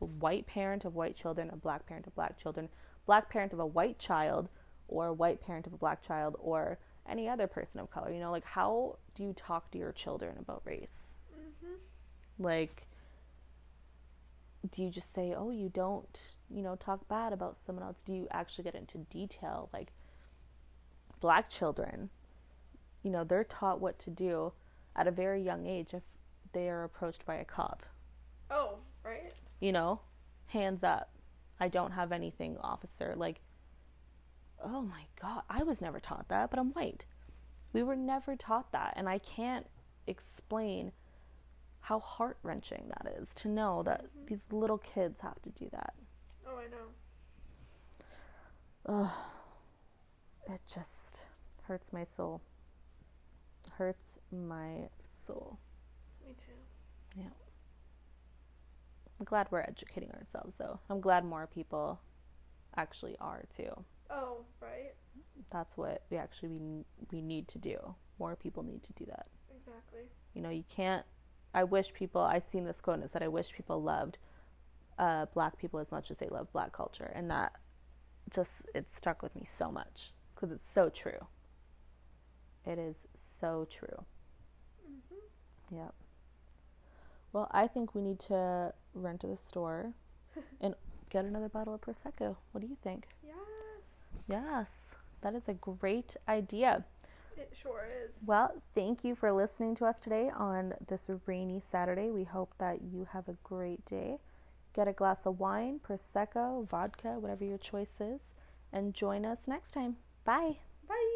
white parent of white children, a black parent of black children, black parent of a white child, or a white parent of a black child, or any other person of color. You know, like how do you talk to your children about race? Mhm. Like, do you just say, oh, you don't, you know, talk bad about someone else? Do you actually get into detail? Like, black children, you know, they're taught what to do at a very young age if they are approached by a cop. Oh. You know, hands up. I don't have anything, officer. Like, oh my God, I was never taught that, but I'm white. We were never taught that. And I can't explain how heart wrenching that is to know that mm-hmm. these little kids have to do that. Oh, I know. Ugh. It just hurts my soul. Hurts my soul. Me too. I'm glad we're educating ourselves, though. I'm glad more people actually are too. Oh, right. That's what we actually we, we need to do. More people need to do that. Exactly. You know, you can't. I wish people. I've seen this quote and it said, "I wish people loved uh, black people as much as they love black culture," and that just it stuck with me so much because it's so true. It is so true. Mhm. Yep. Well, I think we need to run to the store and get another bottle of prosecco. What do you think? Yes. Yes, that is a great idea. It sure is. Well, thank you for listening to us today on this rainy Saturday. We hope that you have a great day. Get a glass of wine, prosecco, vodka, whatever your choice is, and join us next time. Bye. Bye.